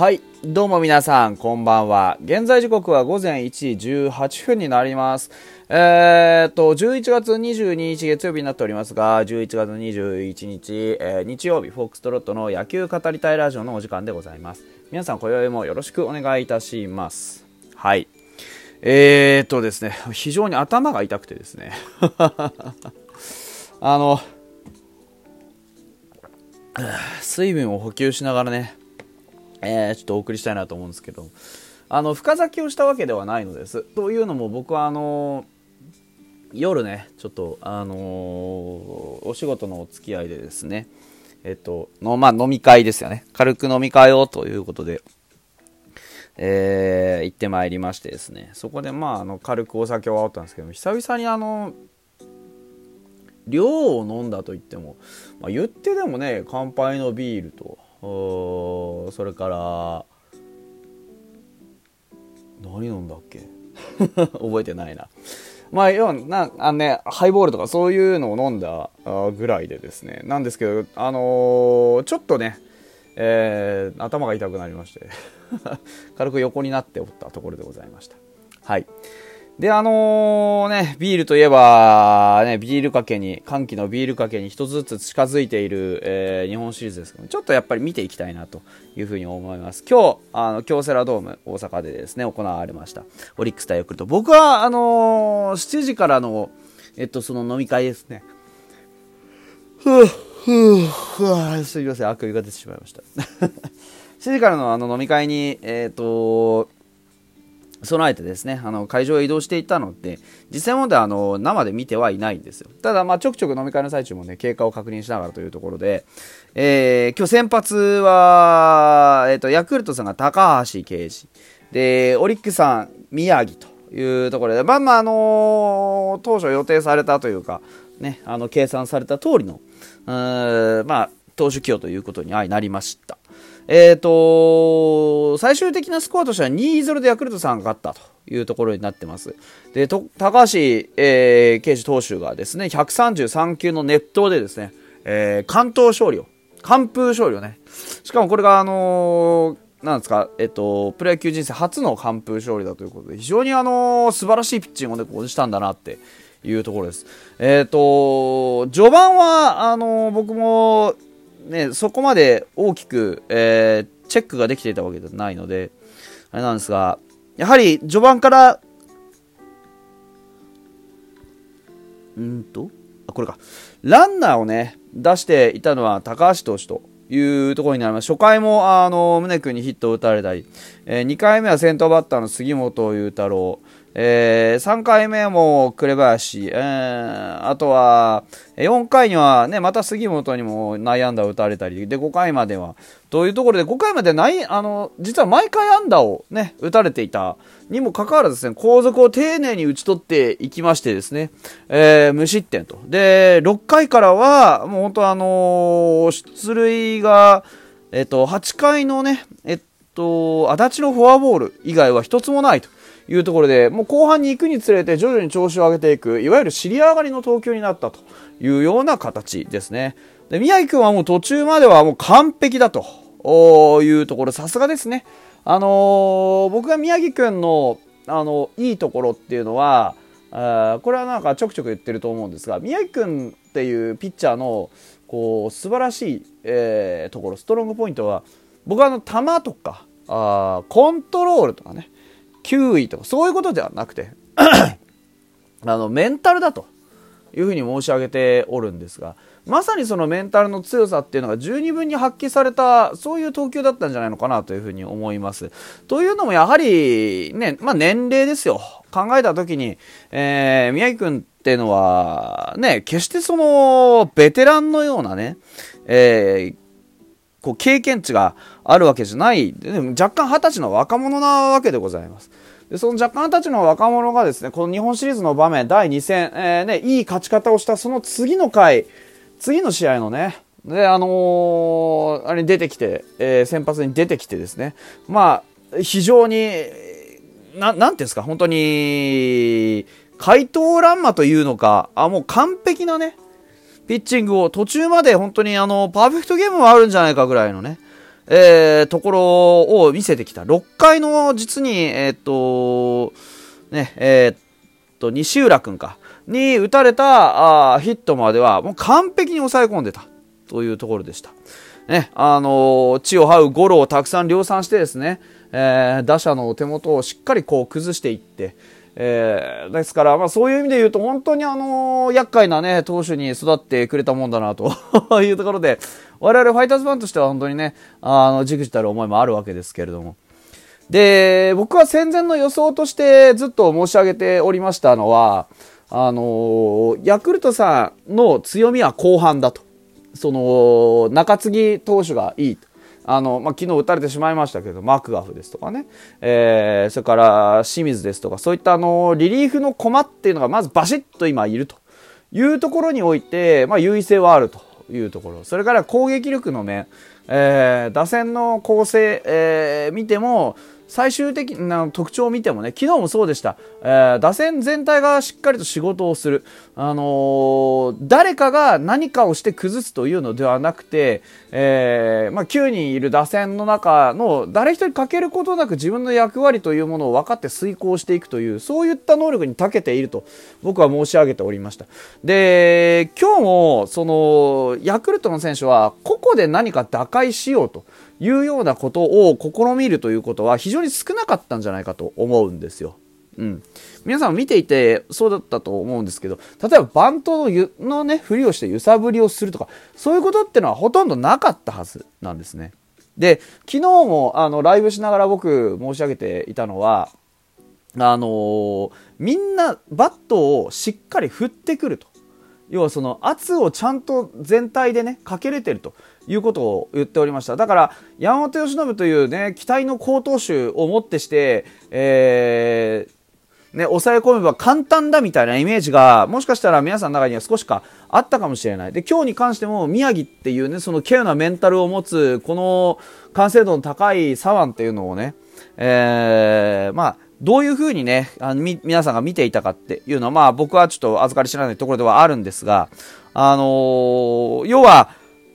はい。どうも皆さん、こんばんは。現在時刻は午前1時18分になります。えーっと、11月22日月曜日になっておりますが、11月21日、えー日曜日、フォークストロットの野球語りたいラジオのお時間でございます。皆さん、今宵もよろしくお願いいたします。はい。えーっとですね、非常に頭が痛くてですね。あの、水分を補給しながらね、えーちょっとお送りしたいなと思うんですけど、あの、深酒をしたわけではないのです。というのも僕はあの、夜ね、ちょっと、あのお仕事のお付き合いでですね、えっと、の、まあ、飲み会ですよね。軽く飲み会をということで、えー行ってまいりましてですね、そこでまあ、あの、軽くお酒を煽ったんですけど、久々にあの、量を飲んだと言っても、まあ、言ってでもね乾杯のビールとそれから何飲んだっけ？覚えてないな。まあ要はなあのねハイボールとかそういうのを飲んだぐらいでですね。なんですけどあのーちょっとねえー頭が痛くなりまして 軽く横になっておったところでございました。はい。で、あのね、ビールといえば、ね、ビールかけに、歓喜のビールかけに一つずつ近づいている、えー日本シリーズですけど、ちょっとやっぱり見ていきたいなというふうに思います。今日、あの、京セラドーム、大阪でですね、行われました。オリックス対ヤクルト。僕は、あのー7時からの、えっと、その飲み会ですね。ふぅ、ふぅ、ふぅ、すいません、あくびが出てしまいました。7時からのあの飲み会に、えっ、と、備えてですね、あの、会場へ移動していたので、実際問題はあの、生で見てはいないんですよ。ただ、まあ、ちょくちょく飲み会の最中もね、経過を確認しながらというところで、えー、今日先発は、えっ、と、ヤクルトさんが高橋奎二。で、オリックスさん、宮城というところで、まあまあ、あの当初予定されたというか、ね、あの、計算された通りの、うーまあ、投手起用ということにはなりました。えー、と最終的なスコアとしては2-0でヤクルトさんが勝ったというところになってます。で、高橋、えー、刑事投手がですね、133球の熱投でですね、えー、関東勝利を、完封勝利をね、しかもこれがあのーなんですか、えっと、プロ野球人生初の完封勝利だということで、非常にあの素晴らしいピッチングをね、こうしたんだなっていうところです。えっ、と、序盤は、あの僕も、ね、そこまで大きく、えーチェックができていたわけではないので、あれなんですが、やはり序盤から、うんと、あ、これか。ランナーをね、出していたのは高橋投手というところになります。初回も、あの、宗君にヒットを打たれたり、え2回目は先頭バッターの杉本裕太郎、え3回目も紅林、えーあとは、4回にはね、また杉本にも内野安打を打たれたり、で、5回までは、というところで、5回までない、あの、実は毎回安打をね、打たれていた。にもかかわらずですね、後続を丁寧に打ち取っていきましてですね、えー無失点と。で、6回からは、もう本当あのー出塁が、えっと、8回のね、えっと、足立のフォアボール以外は一つもないと。いうところで、もう後半に行くにつれて徐々に調子を上げていく、いわゆる尻上がりの投球になったというような形ですね。で、宮城君はもう途中まではもう完璧だというところ、さすがですね。あのー僕が宮城君の、あの、いいところっていうのは、あこれはなんかちょくちょく言ってると思うんですが、宮城君っていうピッチャーの、こう、素晴らしい、えーところ、ストロングポイントは、僕はあの、球とか、あコントロールとかね、球威とか、そういうことではなくて、あの、メンタルだというふうに申し上げておるんですが、まさにそのメンタルの強さっていうのが十二分に発揮された、そういう投球だったんじゃないのかなというふうに思います。というのもやはり、ね、まあ年齢ですよ。考えたときに、えー、宮城君っていうのは、ね、決してその、ベテランのようなね、えーこう経験値があるわけじゃない、でも若干二十歳の若者なわけでございます。でその若干二十歳の若者がですね、この日本シリーズの場面、第2戦、えーね、いい勝ち方をしたその次の回、次の試合のね、で、あのーあれに出てきて、えー先発に出てきてですね、まあ、非常に、ななんていうんですか、本当に、怪盗乱魔というのか、あ、もう完璧なね、ピッチングを途中まで本当にあの、パーフェクトゲームもあるんじゃないかぐらいのね、えー、ところを見せてきた。6回の実に、えー、っと、ね、えー、っと、西浦くんか、に打たれたあヒットまでは、もう完璧に抑え込んでたというところでした。ね、あのー、地を這うゴロをたくさん量産してですね、えー、打者の手元をしっかりこう崩していって、えー、ですから、まあ、そういう意味で言うと、本当にあのー、厄介なね、投手に育ってくれたもんだな、と いうところで、我々ファイターズファンとしては本当にね、あの、じくじたる思いもあるわけですけれども。で、僕は戦前の予想としてずっと申し上げておりましたのは、あのー、ヤクルトさんの強みは後半だと。その、中継ぎ投手がいいと。あの、まあ、昨日打たれてしまいましたけど、マクガフですとかね、えー、それから清水ですとか、そういったあの、リリーフの駒っていうのがまずバシッと今いると。いうところにおいて、まあ、優位性はあるというところ。それから攻撃力の面、えー、打線の構成、えー、見ても、最終的な特徴を見てもね、昨日もそうでした。えー、打線全体がしっかりと仕事をする。あのー、誰かが何かをして崩すというのではなくて、えー、まあ、9人いる打線の中の誰一人欠けることなく自分の役割というものを分かって遂行していくという、そういった能力に長けていると僕は申し上げておりました。で、今日も、その、ヤクルトの選手は個々で何か打開しようと。いうようなことを試みるということは非常に少なかったんじゃないかと思うんですよ。うん。皆さん見ていてそうだったと思うんですけど、例えばバントののね、ふりをして揺さぶりをするとか、そういうことってのはほとんどなかったはずなんですね。で、昨日もあのライブしながら僕申し上げていたのは、あのー、みんなバットをしっかり振ってくると。要はその圧をちゃんと全体でね、かけれてると。いうことを言っておりました。だから、山本由伸というね、期待の好投手をもってして、えー、ね、抑え込めば簡単だみたいなイメージが、もしかしたら皆さんの中には少しかあったかもしれない。で、今日に関しても宮城っていうね、その稀有なメンタルを持つ、この完成度の高い左腕っていうのをね、えー、まあ、どういうふうにね、あの、み、皆さんが見ていたかっていうのは、まあ僕はちょっと預かり知らないところではあるんですが、あのー、要は、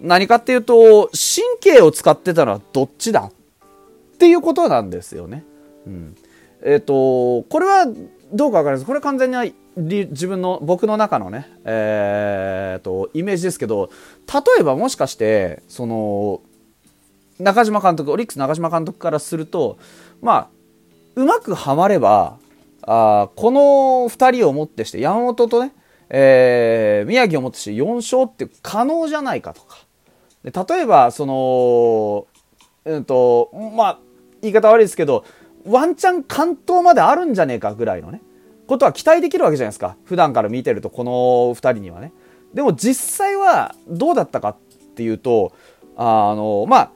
何かっていうと、神経を使ってたのはどっちだっていうことなんですよね。うん。えっ、ー、と、これはどうかわかります。これ完全に自分の、僕の中のね、えー、と、イメージですけど、例えばもしかして、その、中島監督、オリックス中島監督からすると、まあ、うまくはまれば、あこの2人をもってして、山本とね、えー、宮城をもってして4勝って可能じゃないかとか、で例えば、その、うんと、まあ、言い方悪いですけど、ワンチャン関東まであるんじゃねえかぐらいのね、ことは期待できるわけじゃないですか。普段から見てると、この二人にはね。でも実際はどうだったかっていうと、あの、まあ、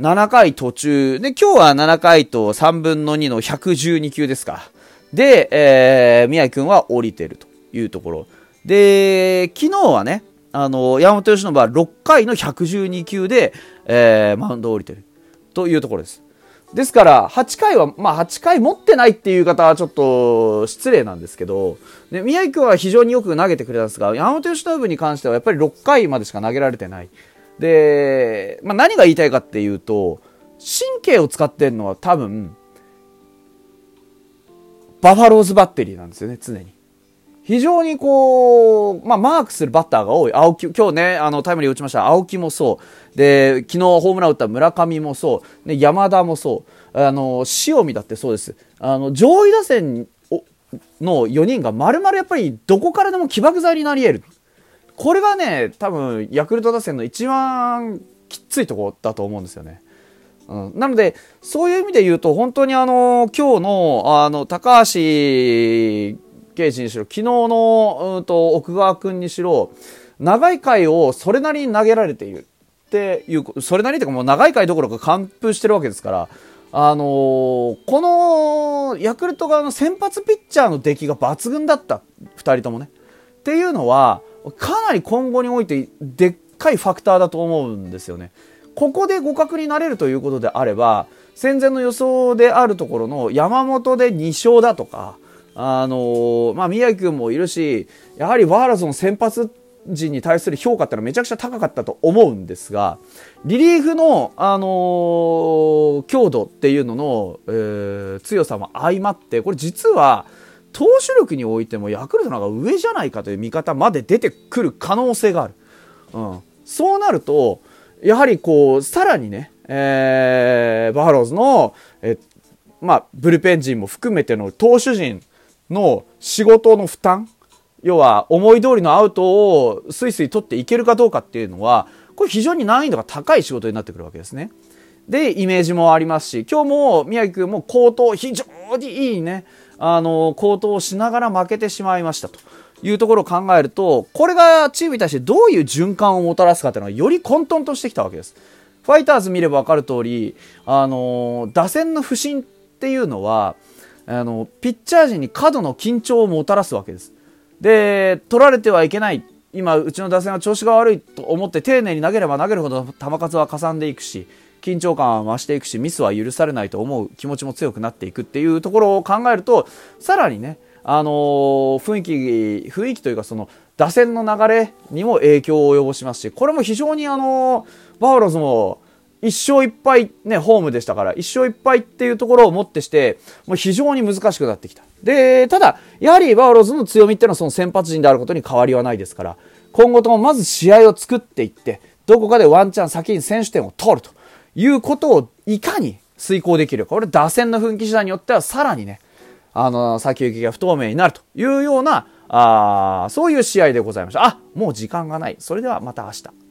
7回途中、で、今日は7回と3分の2の112球ですか。で、えー、宮城くんは降りてるというところ。で、昨日はね、あの、山本由伸は6回の112球で、えー、マウンドを降りてる。というところです。ですから、8回は、まあ、8回持ってないっていう方はちょっと失礼なんですけど、ね、宮城君は非常によく投げてくれたんですが、山本由伸に関してはやっぱり6回までしか投げられてない。で、まあ、何が言いたいかっていうと、神経を使ってるのは多分、バファローズバッテリーなんですよね、常に。非常にこう、まあ、マークするバッターが多い。青木、今日ね、あの、タイムリー打ちました青木もそう。で、昨日ホームラン打った村上もそう。ね、山田もそう。あの、塩見だってそうです。あの、上位打線の4人が丸々やっぱりどこからでも起爆剤になり得る。これがね、多分、ヤクルト打線の一番きついとこだと思うんですよね。うん、なので、そういう意味で言うと、本当にあの、今日の、あの、高橋刑事にしろ、昨日の、うんと、奥川君にしろ、長い回をそれなりに投げられているっていう、それなりっていうかもう長い回どころか完封してるわけですから、あのー、このヤクルト側の先発ピッチャーの出来が抜群だった、2人ともね。っていうのは、かなり今後においてでっかいファクターだと思うんですよね。ここで互角になれるということであれば、戦前の予想であるところの山本で2勝だとか、あのー、まあ、宮城君もいるし、やはりワーラズの先発陣に対する評価ってのはめちゃくちゃ高かったと思うんですが、リリーフの、あのー、強度っていうのの、えー、強さも相まって、これ実は、投手力においてもヤクルトの方が上じゃないかという見方まで出てくる可能性がある。うん。そうなると、やはりこう、さらにね、えー、バファローズの、えまあ、ブルペン陣も含めての投手陣の仕事の負担、要は思い通りのアウトをスイスイ取っていけるかどうかっていうのは、これ非常に難易度が高い仕事になってくるわけですね。で、イメージもありますし、今日も宮城君も高騰、非常にいいね、あの、高騰をしながら負けてしまいましたというところを考えると、これがチームに対してどういう循環をもたらすかというのはより混沌としてきたわけです。ファイターズ見れば分かる通り、あの、打線の不振っていうのは、あの、ピッチャー陣に過度の緊張をもたらすわけです。で、取られてはいけない。今、うちの打線は調子が悪いと思って丁寧に投げれば投げるほど球数はかさんでいくし、緊張感は増していくし、ミスは許されないと思う気持ちも強くなっていくっていうところを考えると、さらにね、あのー、雰囲気、雰囲気というかその、打線の流れにも影響を及ぼしますし、これも非常にあのー、バファローズも、1勝1敗ね、ホームでしたから、1勝1敗っていうところをもってして、もう非常に難しくなってきた。で、ただ、やはりバファローズの強みっていうのはその先発陣であることに変わりはないですから、今後ともまず試合を作っていって、どこかでワンチャン先に選手点を取ると。いうことをいかに遂行できるか。これ打線の奮起次第によってはさらにね、あの、先行きが不透明になるというような、あそういう試合でございました。あ、もう時間がない。それではまた明日。